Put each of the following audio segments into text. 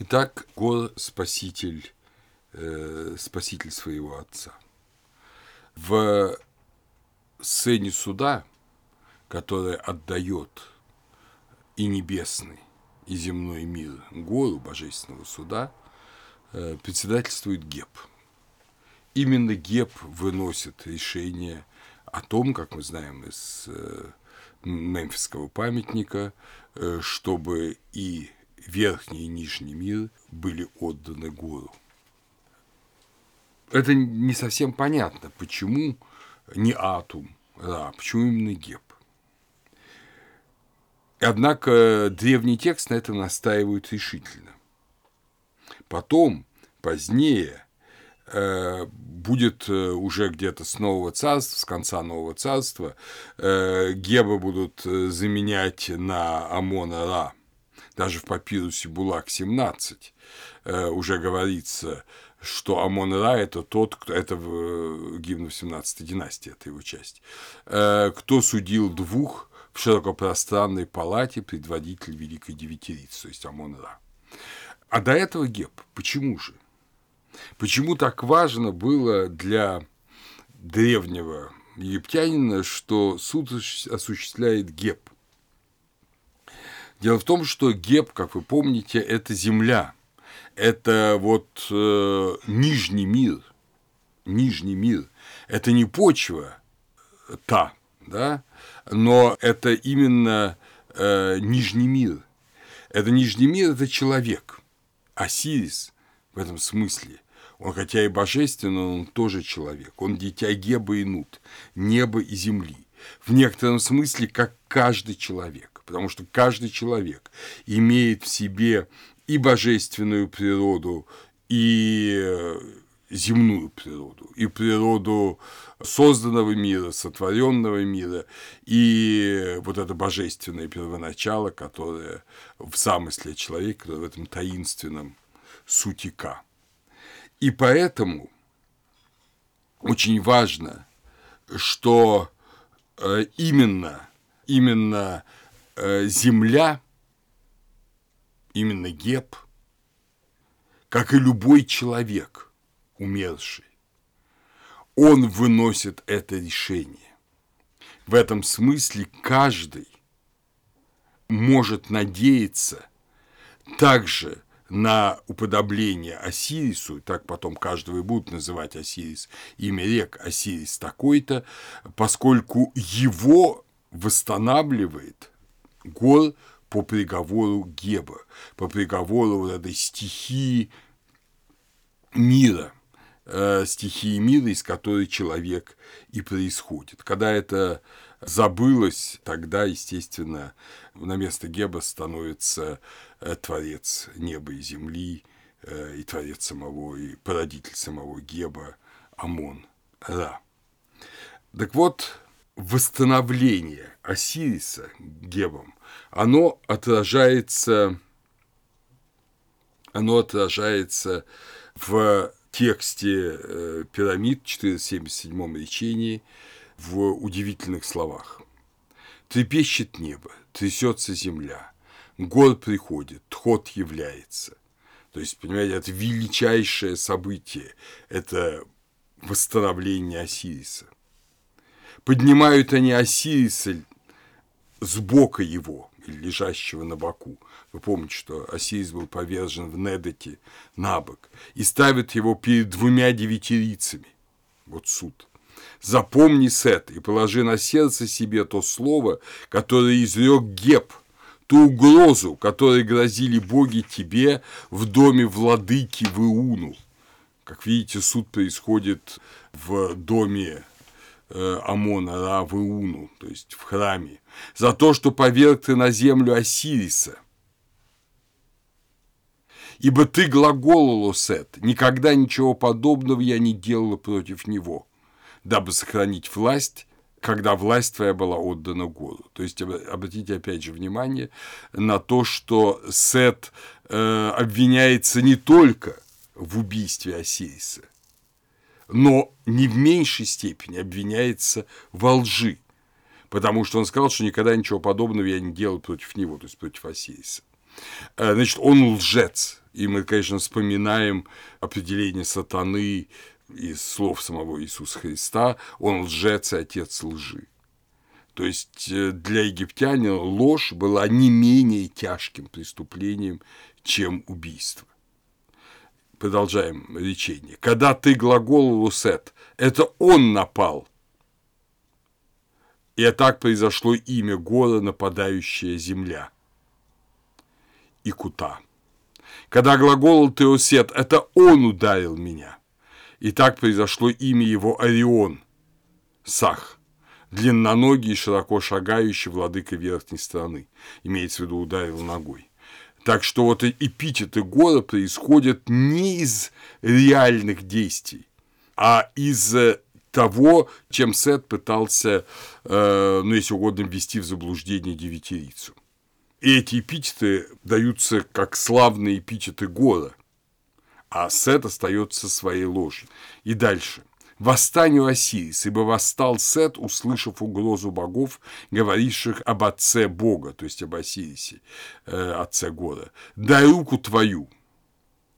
Итак, Гор – спаситель, э, спаситель своего отца. В сцене суда, которая отдает и небесный, и земной мир Гору Божественного суда, э, председательствует Геб. Именно Геб выносит решение о том, как мы знаем из э, мемфисского памятника, э, чтобы и верхний и нижний мир были отданы Гуру. Это не совсем понятно, почему не Атум, а почему именно Геб. Однако древний текст на этом настаивает решительно. Потом, позднее, э, будет э, уже где-то с Нового Царства, с конца Нового Царства, э, Геба будут заменять на Амона Ра даже в папирусе Булак-17 э, уже говорится, что Амон-Ра – это тот, кто, это в э, гимн 17 династии, это его часть, э, кто судил двух в широкопространной палате предводитель Великой Девятирицы, то есть Амон-Ра. А до этого Геб. Почему же? Почему так важно было для древнего египтянина, что суд осуществляет Геб – Дело в том, что Геб, как вы помните, это земля, это вот э, нижний мир, нижний мир, это не почва та, да, но это именно э, нижний мир. Это нижний мир – это человек. Осирис в этом смысле – он хотя и божественный, он тоже человек. Он дитя Геба и Нут, неба и земли. В некотором смысле, как каждый человек потому что каждый человек имеет в себе и божественную природу, и э, земную природу, и природу созданного мира, сотворенного мира, и вот это божественное первоначало, которое в замысле человека, в этом таинственном сутика. И поэтому очень важно, что э, именно, именно земля, именно Геб, как и любой человек, умерший, он выносит это решение. В этом смысле каждый может надеяться также на уподобление Осирису, так потом каждого и будут называть Осирис, имя рек Осирис такой-то, поскольку его восстанавливает гор по приговору Геба, по приговору вот этой стихии мира, э, стихии мира, из которой человек и происходит. Когда это забылось, тогда, естественно, на место Геба становится э, Творец неба и земли, э, и Творец самого, и породитель самого Геба, Амон, Ра. Так вот, восстановление Осириса Гебом, оно отражается, оно отражается в тексте э, пирамид в 477 речении в удивительных словах. Трепещет небо, трясется земля, гор приходит, ход является. То есть, понимаете, это величайшее событие, это восстановление Осириса. Поднимают они Осириса с бока его, лежащего на боку. Вы помните, что Осирис был повержен в Недоте на бок, и ставят его перед двумя девятирицами. Вот суд. Запомни, Сет, и положи на сердце себе то слово, которое изрек Геб, ту угрозу, которой грозили боги тебе в доме владыки Виуну. Как видите, суд происходит в доме Амона Ра в Иуну, то есть в храме, за то, что поверг ты на землю Осириса. Ибо ты глаголол, Сет, никогда ничего подобного я не делала против него, дабы сохранить власть, когда власть твоя была отдана Гору. То есть обратите опять же внимание на то, что Сет э, обвиняется не только в убийстве Осириса – но не в меньшей степени обвиняется во лжи, потому что он сказал, что никогда ничего подобного я не делал против него, то есть против Осириса. Э, значит, он лжец. И мы, конечно, вспоминаем определение сатаны из слов самого Иисуса Христа. Он лжец и отец лжи. То есть э, для египтянина ложь была не менее тяжким преступлением, чем убийство. Продолжаем речение. Когда ты глагол Лусет, это он напал. И так произошло имя гора, нападающая земля. И кута. Когда глагол Теосет, это он ударил меня. И так произошло имя его Орион, Сах, длинноногий и широко шагающий владыка верхней страны, имеется в виду ударил ногой. Так что вот эпитеты гора происходят не из реальных действий, а из э, того, чем Сет пытался, э, ну, если угодно, ввести в заблуждение девятирицу. И эти эпитеты даются как славные эпитеты гора, а Сет остается своей ложью. И дальше. «Восстанию Осирис, ибо восстал Сет, услышав угрозу богов, говоривших об отце Бога, то есть об Осирисе, э, отце гора. Дай руку твою,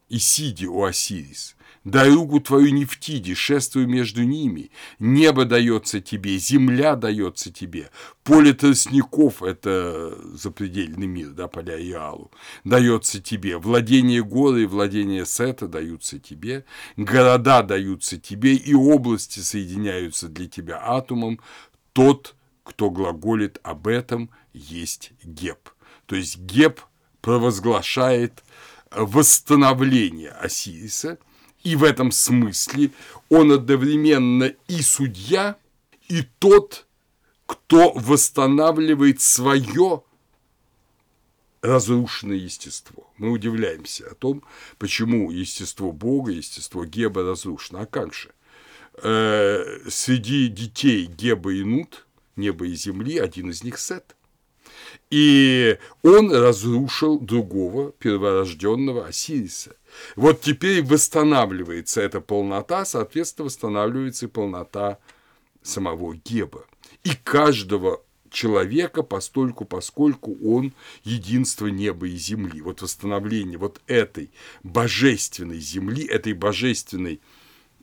и сиди, о Осирис, Руку твою Нефтиде, шествуй между ними. Небо дается тебе, земля дается тебе. Поле тростников – это запредельный мир, да, поля Иалу, дается тебе. Владение горы и владение Сета даются тебе. Города даются тебе, и области соединяются для тебя атомом. Тот, кто глаголит об этом, есть Геб. То есть Геб провозглашает восстановление Осириса – и в этом смысле он одновременно и судья, и тот, кто восстанавливает свое разрушенное естество. Мы удивляемся о том, почему естество Бога, естество Геба разрушено. А как же? Э, среди детей Геба и Нут, неба и земли, один из них Сет. И он разрушил другого перворожденного Осириса. Вот теперь восстанавливается эта полнота, соответственно, восстанавливается и полнота самого Геба. И каждого человека, постольку, поскольку он единство неба и земли. Вот восстановление вот этой божественной земли, этой божественной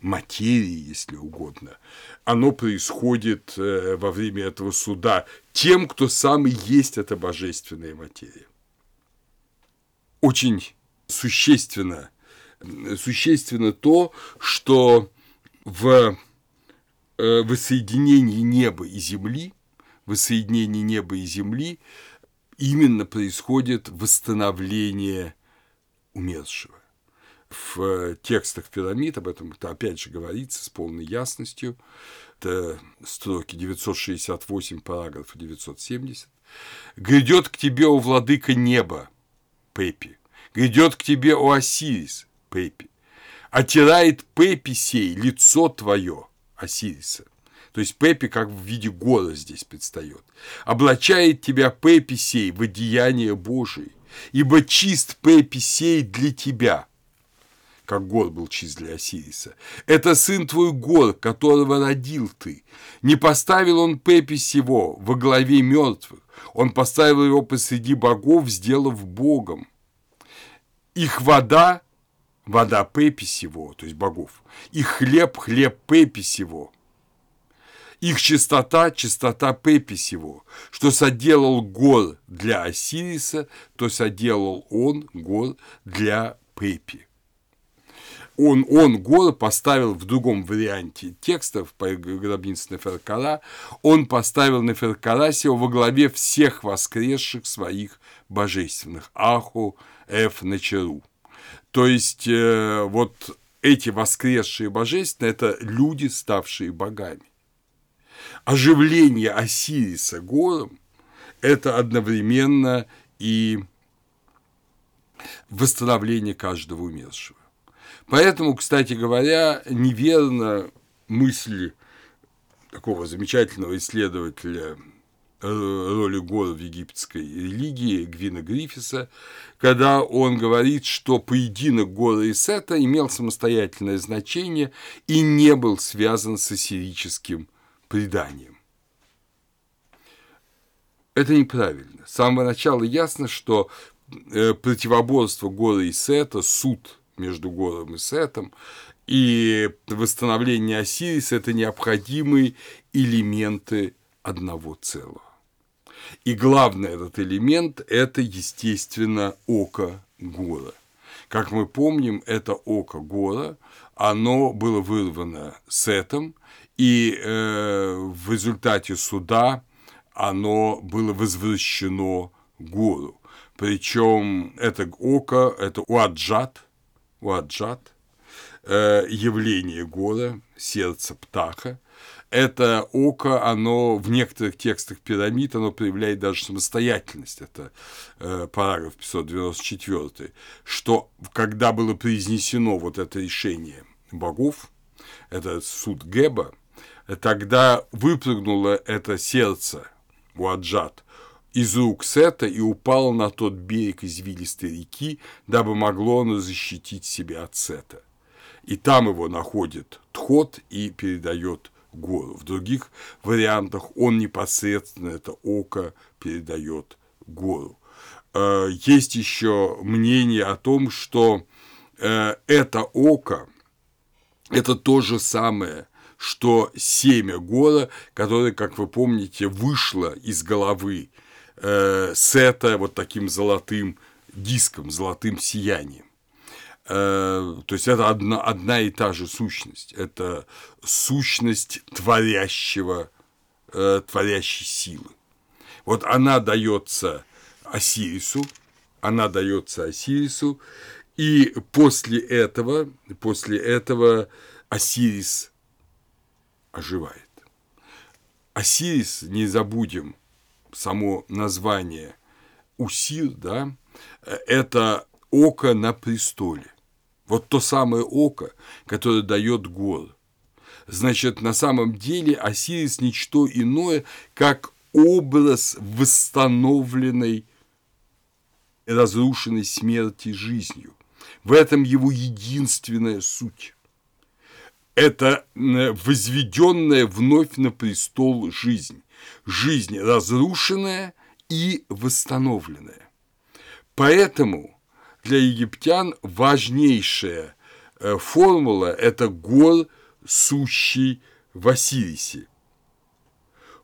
материи, если угодно, оно происходит э, во время этого суда тем, кто сам и есть эта божественная материя. Очень существенно, существенно то, что в э, воссоединении неба и земли, воссоединении неба и земли именно происходит восстановление умершего в э, текстах пирамид, об этом это опять же говорится с полной ясностью, это строки 968, параграф 970. «Грядет к тебе, о владыка неба, Пепи, грядет к тебе, о Осирис, Пепи, отирает Пепи сей лицо твое, Осириса». То есть Пепи как в виде гора здесь предстает. «Облачает тебя Пепи сей в одеяние Божие, ибо чист Пепи сей для тебя, как гор был чист для Осириса. Это сын твой гор, которого родил ты. Не поставил он Пепис его во главе мертвых, он поставил его посреди богов, сделав богом. Их вода – вода Пепис его, то есть богов, их хлеб – хлеб Пепис его. Их чистота – чистота Пепис его. Что соделал гор для Осириса, то соделал он гор для Пепи он, он Гора поставил в другом варианте текстов по гробнице Неферкара, он поставил Неферкарасе во главе всех воскресших своих божественных Аху, Эф, Начеру. То есть, э, вот эти воскресшие божественные – это люди, ставшие богами. Оживление Осириса гором – это одновременно и восстановление каждого умершего. Поэтому, кстати говоря, неверно мысли такого замечательного исследователя э, роли гор в египетской религии Гвина Гриффиса, когда он говорит, что поединок Гора и Сета имел самостоятельное значение и не был связан с ассирическим преданием. Это неправильно. С самого начала ясно, что э, противоборство Гора и Сета, суд между Гором и Сетом, и восстановление Осириса – это необходимые элементы одного целого. И главный этот элемент – это, естественно, око Гора. Как мы помним, это око Гора, оно было вырвано Сетом, и э, в результате суда оно было возвращено Гору. Причем это око, это уаджат, уаджат, э, явление Гора, сердце птаха, это око, оно в некоторых текстах пирамид, оно проявляет даже самостоятельность. Это э, параграф 594, что когда было произнесено вот это решение богов, это суд Геба, тогда выпрыгнуло это сердце у Аджат из рук Сета и упало на тот берег извилистой реки, дабы могло оно защитить себя от Сета. И там его находит Тхот и передает гору. В других вариантах он непосредственно это око передает гору. Э, есть еще мнение о том, что э, это око – это то же самое, что семя гора, которое, как вы помните, вышло из головы э, Сета вот таким золотым диском, золотым сиянием. Э, то есть это одна, одна и та же сущность. Это сущность творящего, э, творящей силы. Вот она дается Осирису, она дается Осирису, и после этого, после этого Осирис оживает. Осирис, не забудем само название Усир, да, это око на престоле. Вот то самое око, которое дает гор. Значит, на самом деле Осирис – ничто иное, как образ восстановленной разрушенной смерти жизнью. В этом его единственная суть. Это возведенная вновь на престол жизнь. Жизнь разрушенная и восстановленная. Поэтому – для египтян важнейшая э, формула – это гор, сущий в Осирисе.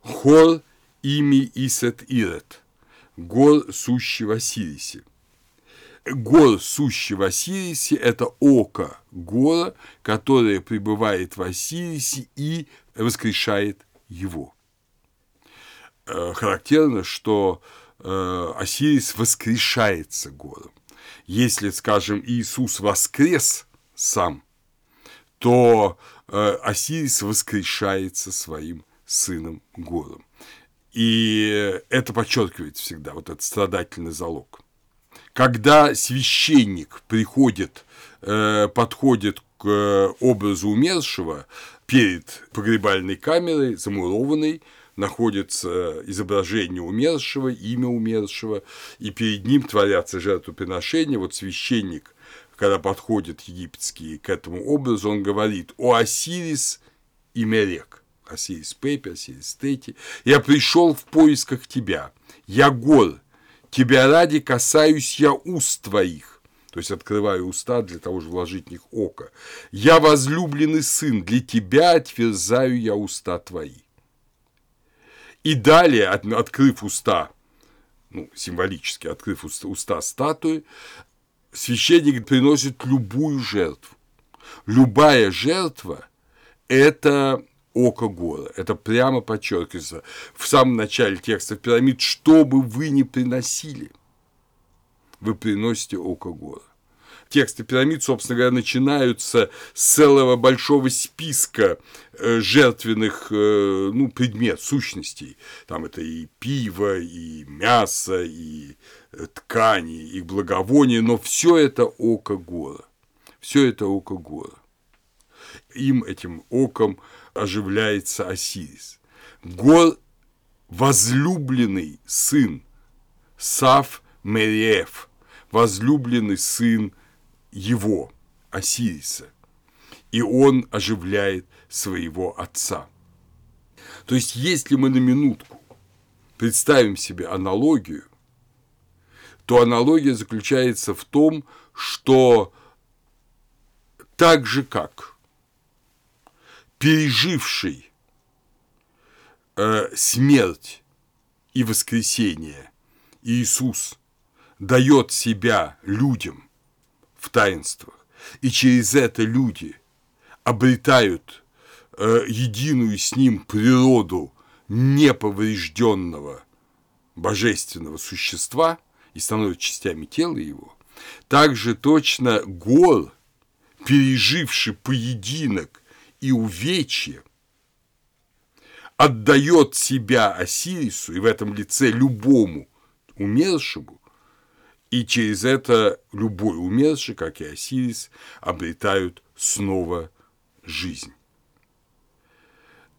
Хор ими Исет Ирет, гор, сущий в Осирисе. Гор, сущий в Осирисе – это око гора, которое пребывает в Осирисе и воскрешает его. Э, характерно, что э, Осирис воскрешается гором если, скажем, Иисус воскрес сам, то э, Осирис воскрешается своим сыном Гором. И это подчеркивает всегда вот этот страдательный залог. Когда священник приходит, подходит к образу умершего перед погребальной камерой, замурованной, находится изображение умершего, имя умершего, и перед ним творятся жертвоприношения. Вот священник, когда подходит египетский к этому образу, он говорит «О Осирис и Мерек». Осирис Пепи, Осирис Тети. «Я пришел в поисках тебя. Я гор. Тебя ради касаюсь я уст твоих то есть открываю уста для того, чтобы вложить в них око. «Я возлюбленный сын, для тебя отверзаю я уста твои». И далее, открыв уста, ну, символически открыв уста, статуи, священник приносит любую жертву. Любая жертва – это око гора. Это прямо подчеркивается в самом начале текста пирамид, что бы вы ни приносили, вы приносите око гора тексты пирамид, собственно говоря, начинаются с целого большого списка э, жертвенных э, ну, предмет, сущностей. Там это и пиво, и мясо, и э, ткани, и благовония, но все это око гора. Все это око гора. Им, этим оком, оживляется Осирис. Гор – возлюбленный сын, Сав Мериев, возлюбленный сын его, Осириса, и он оживляет своего отца. То есть, если мы на минутку представим себе аналогию, то аналогия заключается в том, что так же как переживший э, смерть и воскресение Иисус дает себя людям в таинствах, и через это люди обретают э, единую с ним природу неповрежденного божественного существа и становятся частями тела его, также точно Гор, переживший поединок и увечье, отдает себя Осирису и в этом лице любому умершему, и через это любой умерший, как и Осирис, обретают снова жизнь.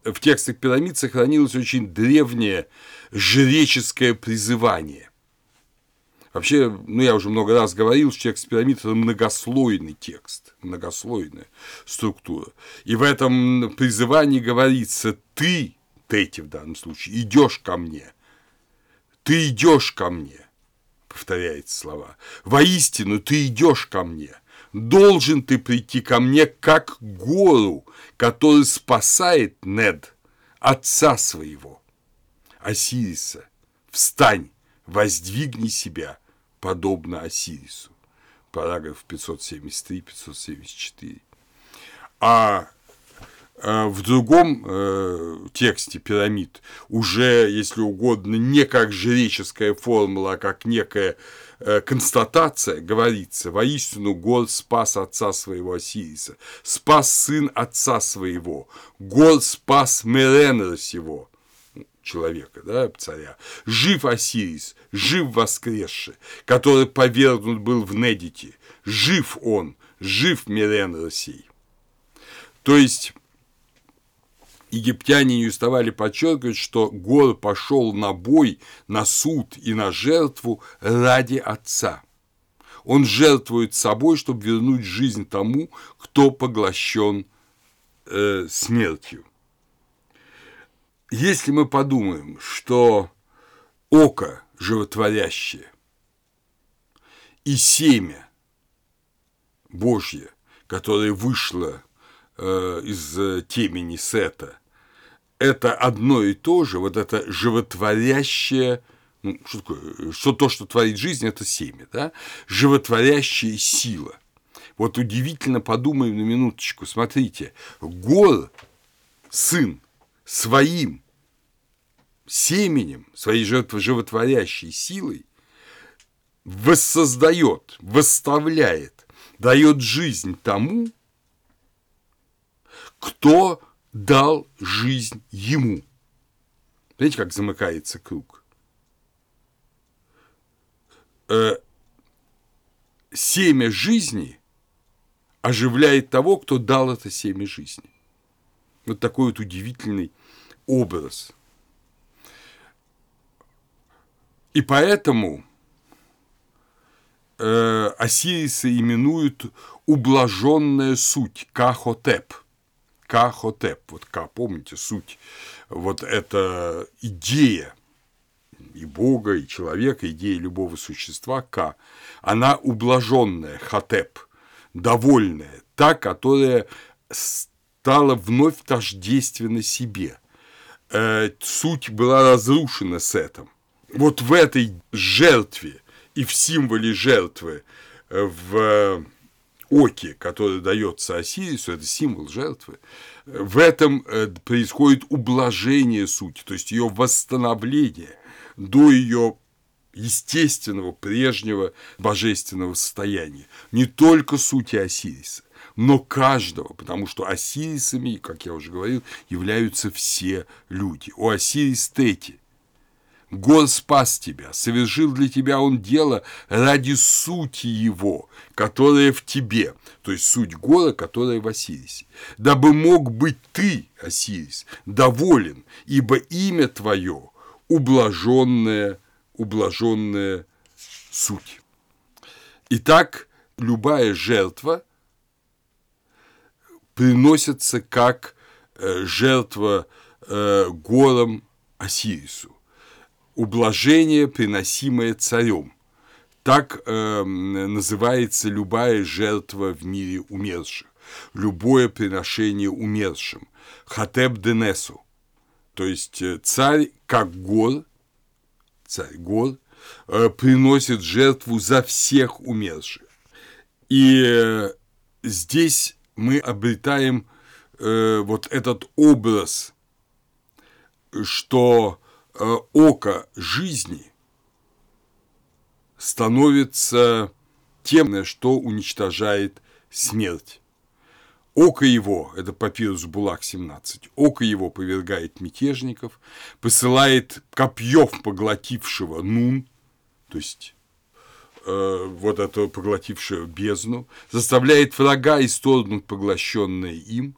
В текстах пирамид сохранилось очень древнее жреческое призывание. Вообще, ну я уже много раз говорил, что текст пирамид – это многослойный текст, многослойная структура. И в этом призывании говорится «ты», Тети в данном случае, идешь ко мне, ты идешь ко мне, повторяется слова. Воистину, ты идешь ко мне. Должен ты прийти ко мне как гору, который спасает Нед, отца своего. Осириса, встань, воздвигни себя, подобно Осирису. Параграф 573-574. А в другом э, тексте пирамид уже, если угодно, не как жреческая формула, а как некая э, констатация говорится, воистину Гор спас отца своего Осириса, спас сын отца своего, Гор спас Меренера сего, человека, да, царя. Жив Осирис, жив воскресший, который повергнут был в Недите, жив он, жив Меренер сей. То есть египтяне не уставали подчеркивать, что Гор пошел на бой, на суд и на жертву ради отца. Он жертвует собой, чтобы вернуть жизнь тому, кто поглощен э, смертью. Если мы подумаем, что око животворящее и семя Божье, которое вышло э, из темени Сета, это одно и то же, вот это животворящее, ну, что такое, что то, что творит жизнь, это семя, да, животворящая сила. Вот удивительно подумаем на минуточку, смотрите, Гор, сын, своим семенем, своей животворящей силой воссоздает, восставляет, дает жизнь тому, кто дал жизнь ему. Знаете, как замыкается круг? Э, семя жизни оживляет того, кто дал это семя жизни. Вот такой вот удивительный образ. И поэтому э, Осириса именуют ублаженная суть, кахотеп – Кахотеп, вот Ка, помните суть, вот эта идея и Бога, и человека, идея любого существа, Ка, она ублаженная, Хатеп, довольная, та, которая стала вновь тождественна себе. Э, суть была разрушена с этим. Вот в этой жертве и в символе жертвы э, в оки, который дается Осирису, это символ жертвы, в этом э, происходит ублажение сути, то есть ее восстановление до ее естественного, прежнего божественного состояния. Не только сути Осириса, но каждого, потому что Осирисами, как я уже говорил, являются все люди. У Осирис Тети – Гор спас тебя, совершил для тебя он дело ради сути его, которая в тебе, то есть суть Гора, которая в Осирисе, дабы мог быть ты, Осирис, доволен, ибо имя твое ублаженная, ублаженная суть. Итак, любая жертва приносится как э, жертва э, гором Осирису ублажение, приносимое царем. Так э, называется любая жертва в мире умерших, любое приношение умершим. Хатеб Денесу, то есть э, царь как гор, царь гор, э, приносит жертву за всех умерших. И э, здесь мы обретаем э, вот этот образ, что око жизни становится тем, что уничтожает смерть. Око его, это папирус Булак 17, око его повергает мятежников, посылает копьев поглотившего Нун, то есть э, вот эту поглотившую бездну, заставляет врага исторгнуть поглощенное им,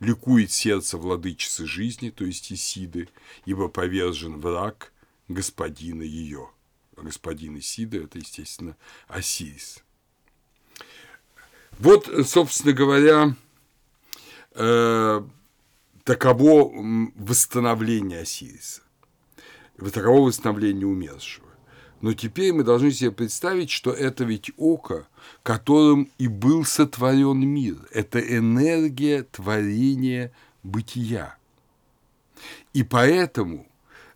ликует сердце владычицы жизни, то есть Исиды, ибо повержен враг господина ее. Господин Исида – это, естественно, Осирис. Вот, собственно говоря, э, таково восстановление Осириса, таково восстановление умершего. Но теперь мы должны себе представить, что это ведь око, которым и был сотворен мир. Это энергия творения бытия. И поэтому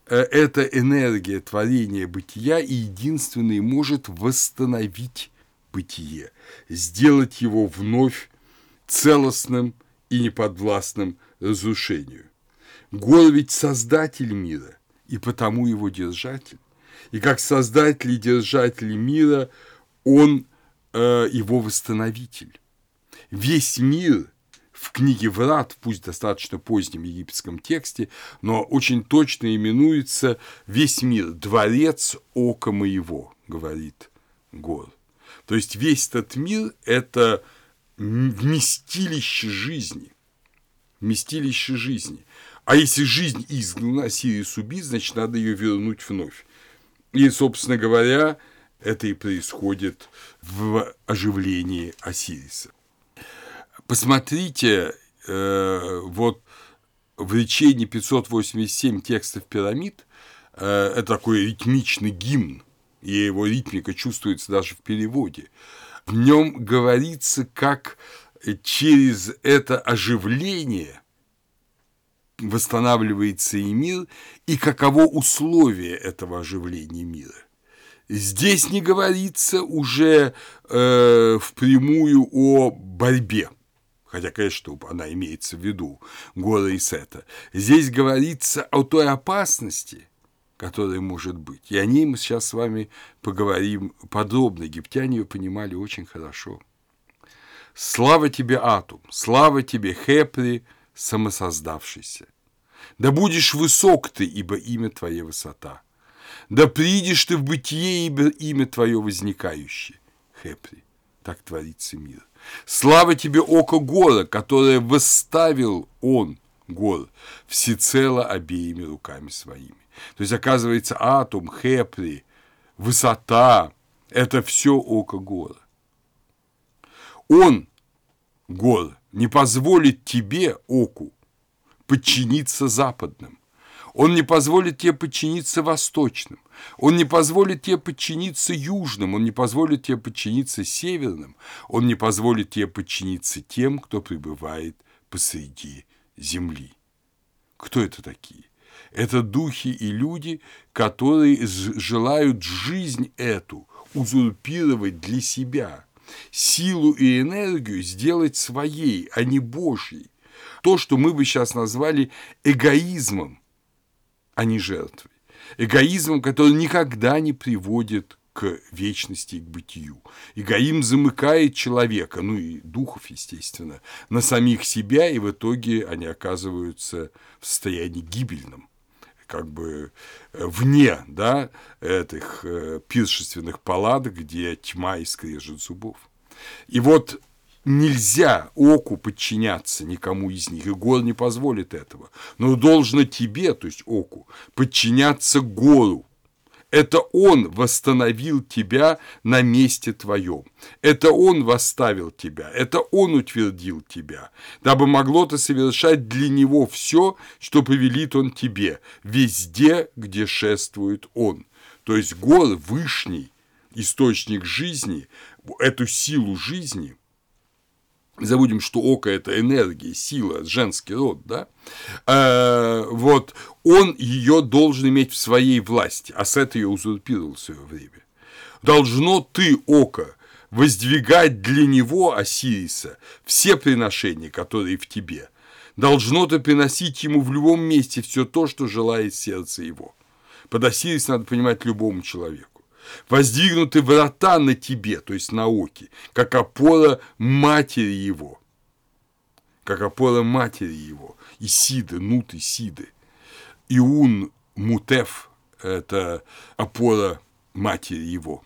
э, эта энергия творения бытия и единственная может восстановить бытие, сделать его вновь целостным и неподвластным разрушению. Гор ведь создатель мира, и потому его держатель. И как создатель и держатель мира, он э, его восстановитель. Весь мир в книге Врат, пусть достаточно позднем египетском тексте, но очень точно именуется весь мир дворец ока моего, говорит Гор. То есть весь этот мир – это вместилище жизни. Вместилище жизни. А если жизнь изгнана, Сириус убит, значит, надо ее вернуть вновь. И, собственно говоря, это и происходит в оживлении Осириса. Посмотрите, э, вот в речении 587 текстов пирамид э, это такой ритмичный гимн, и его ритмика чувствуется даже в переводе в нем говорится, как через это оживление восстанавливается и мир, и каково условие этого оживления мира. Здесь не говорится уже э, впрямую о борьбе, хотя, конечно, она имеется в виду, Гора и Сета. Здесь говорится о той опасности – которая может быть. И о ней мы сейчас с вами поговорим подробно. Египтяне ее понимали очень хорошо. Слава тебе, Атум, слава тебе, Хепри, самосоздавшийся. Да будешь высок ты, ибо имя твое высота. Да придешь ты в бытие, ибо имя твое возникающее. Хепри, так творится мир. Слава тебе, око гора, которое восставил он, гор, всецело обеими руками своими. То есть, оказывается, атом, хепри, высота – это все око гора. Он, гор, не позволит тебе, оку, подчиниться западным. Он не позволит тебе подчиниться восточным. Он не позволит тебе подчиниться южным. Он не позволит тебе подчиниться северным. Он не позволит тебе подчиниться тем, кто пребывает посреди земли. Кто это такие? Это духи и люди, которые желают жизнь эту узурпировать для себя, силу и энергию сделать своей, а не Божьей. То, что мы бы сейчас назвали эгоизмом, а не жертвой. Эгоизмом, который никогда не приводит к вечности и к бытию. Эгоизм замыкает человека, ну и духов, естественно, на самих себя, и в итоге они оказываются в состоянии гибельном как бы э, вне да, этих э, пиршественных палаток, где тьма и скрежет зубов. И вот нельзя оку подчиняться никому из них, и гор не позволит этого. Но должно тебе, то есть оку, подчиняться гору, это Он восстановил тебя на месте твоем. Это Он восставил тебя. Это Он утвердил тебя, дабы могло ты совершать для Него все, что повелит Он тебе, везде, где шествует Он. То есть гор Вышний источник жизни, эту силу жизни, забудем, что око – это энергия, сила, женский род, да, э, вот, он ее должен иметь в своей власти, а Сет ее узурпировал в свое время. Должно ты, око, воздвигать для него, Осириса, все приношения, которые в тебе. Должно ты приносить ему в любом месте все то, что желает сердце его. Под Осирис надо понимать любому человеку. Воздвигнуты врата на тебе, то есть на оке, как опора матери его. Как опора матери его. Исиды, Нут Исиды. Иун Мутеф – это опора матери его.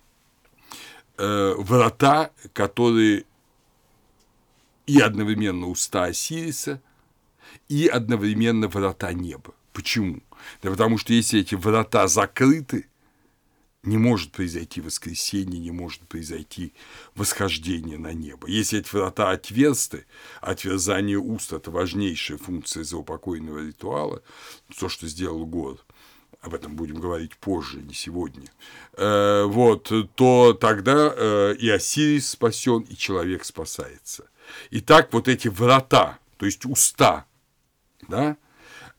Э, врата, которые и одновременно уста Осириса, и одновременно врата неба. Почему? Да потому что если эти врата закрыты, не может произойти воскресение, не может произойти восхождение на небо. Если эти врата отверсты, отверзание уст – это важнейшая функция заупокойного ритуала, то, что сделал город – об этом будем говорить позже, не сегодня, э, вот, то тогда э, и Осирис спасен, и человек спасается. Итак, вот эти врата, то есть уста, да,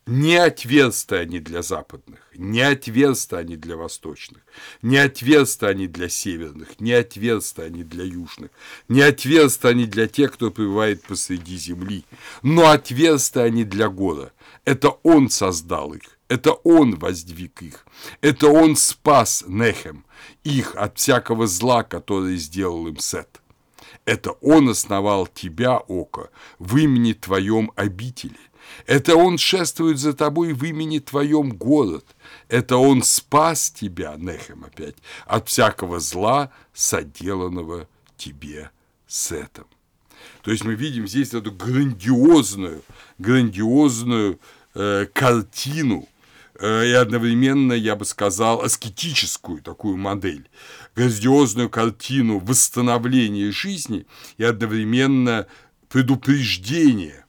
не отверсты они для западных, не отверсты они для восточных, не отверсты они для северных, не отверсты они для южных, не отверсты они для тех, кто пребывает посреди земли, но отверсты они для гора. Это он создал их, это он воздвиг их, это он спас Нехем, их от всякого зла, которое сделал им Сет. Это он основал тебя, Око, в имени твоем обители. Это он шествует за тобой в имени твоем город. Это он спас тебя, Нехем опять, от всякого зла, соделанного тебе Сетом. То есть мы видим здесь эту грандиозную, грандиозную э, картину э, и одновременно, я бы сказал, аскетическую такую модель, грандиозную картину восстановления жизни и одновременно предупреждение,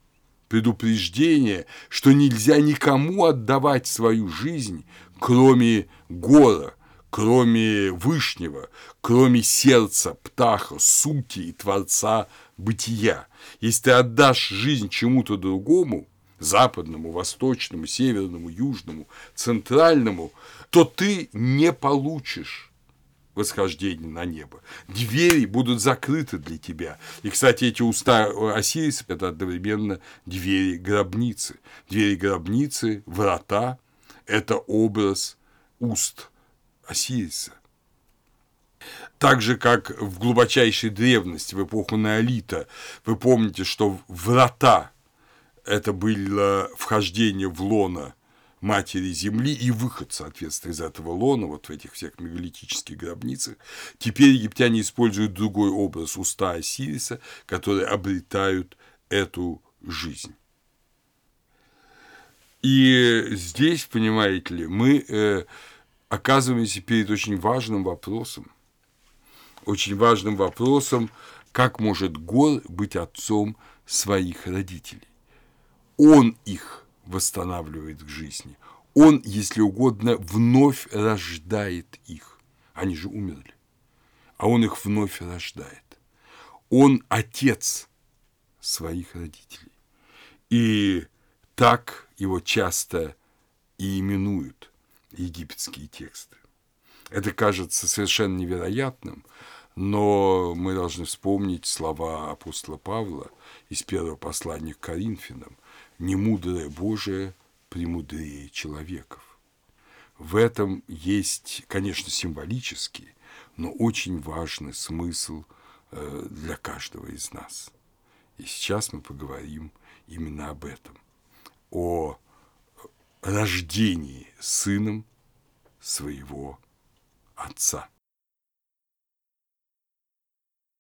предупреждение, что нельзя никому отдавать свою жизнь, кроме гора, кроме Вышнего, кроме сердца, птаха, сути и Творца бытия. Если ты отдашь жизнь чему-то другому, западному, восточному, северному, южному, центральному, то ты не получишь восхождение на небо. Двери будут закрыты для тебя. И, кстати, эти уста Осириса – это одновременно двери гробницы. Двери гробницы, врата – это образ уст Осириса. Так же, как в глубочайшей древности, в эпоху Неолита, вы помните, что врата – это было вхождение в лона матери Земли и выход, соответственно, из этого лона, вот в этих всех мегалитических гробницах. Теперь египтяне используют другой образ уста Осириса, которые обретают эту жизнь. И здесь, понимаете ли, мы э, оказываемся перед очень важным вопросом – очень важным вопросом, как может Гор быть отцом своих родителей. Он их восстанавливает к жизни. Он, если угодно, вновь рождает их. Они же умерли. А он их вновь рождает. Он отец своих родителей. И так его часто и именуют египетские тексты. Это кажется совершенно невероятным, но мы должны вспомнить слова апостола Павла из первого послания к Коринфянам «Немудрое Божие премудрее человеков». В этом есть, конечно, символический, но очень важный смысл э, для каждого из нас. И сейчас мы поговорим именно об этом, о рождении сыном своего Отца.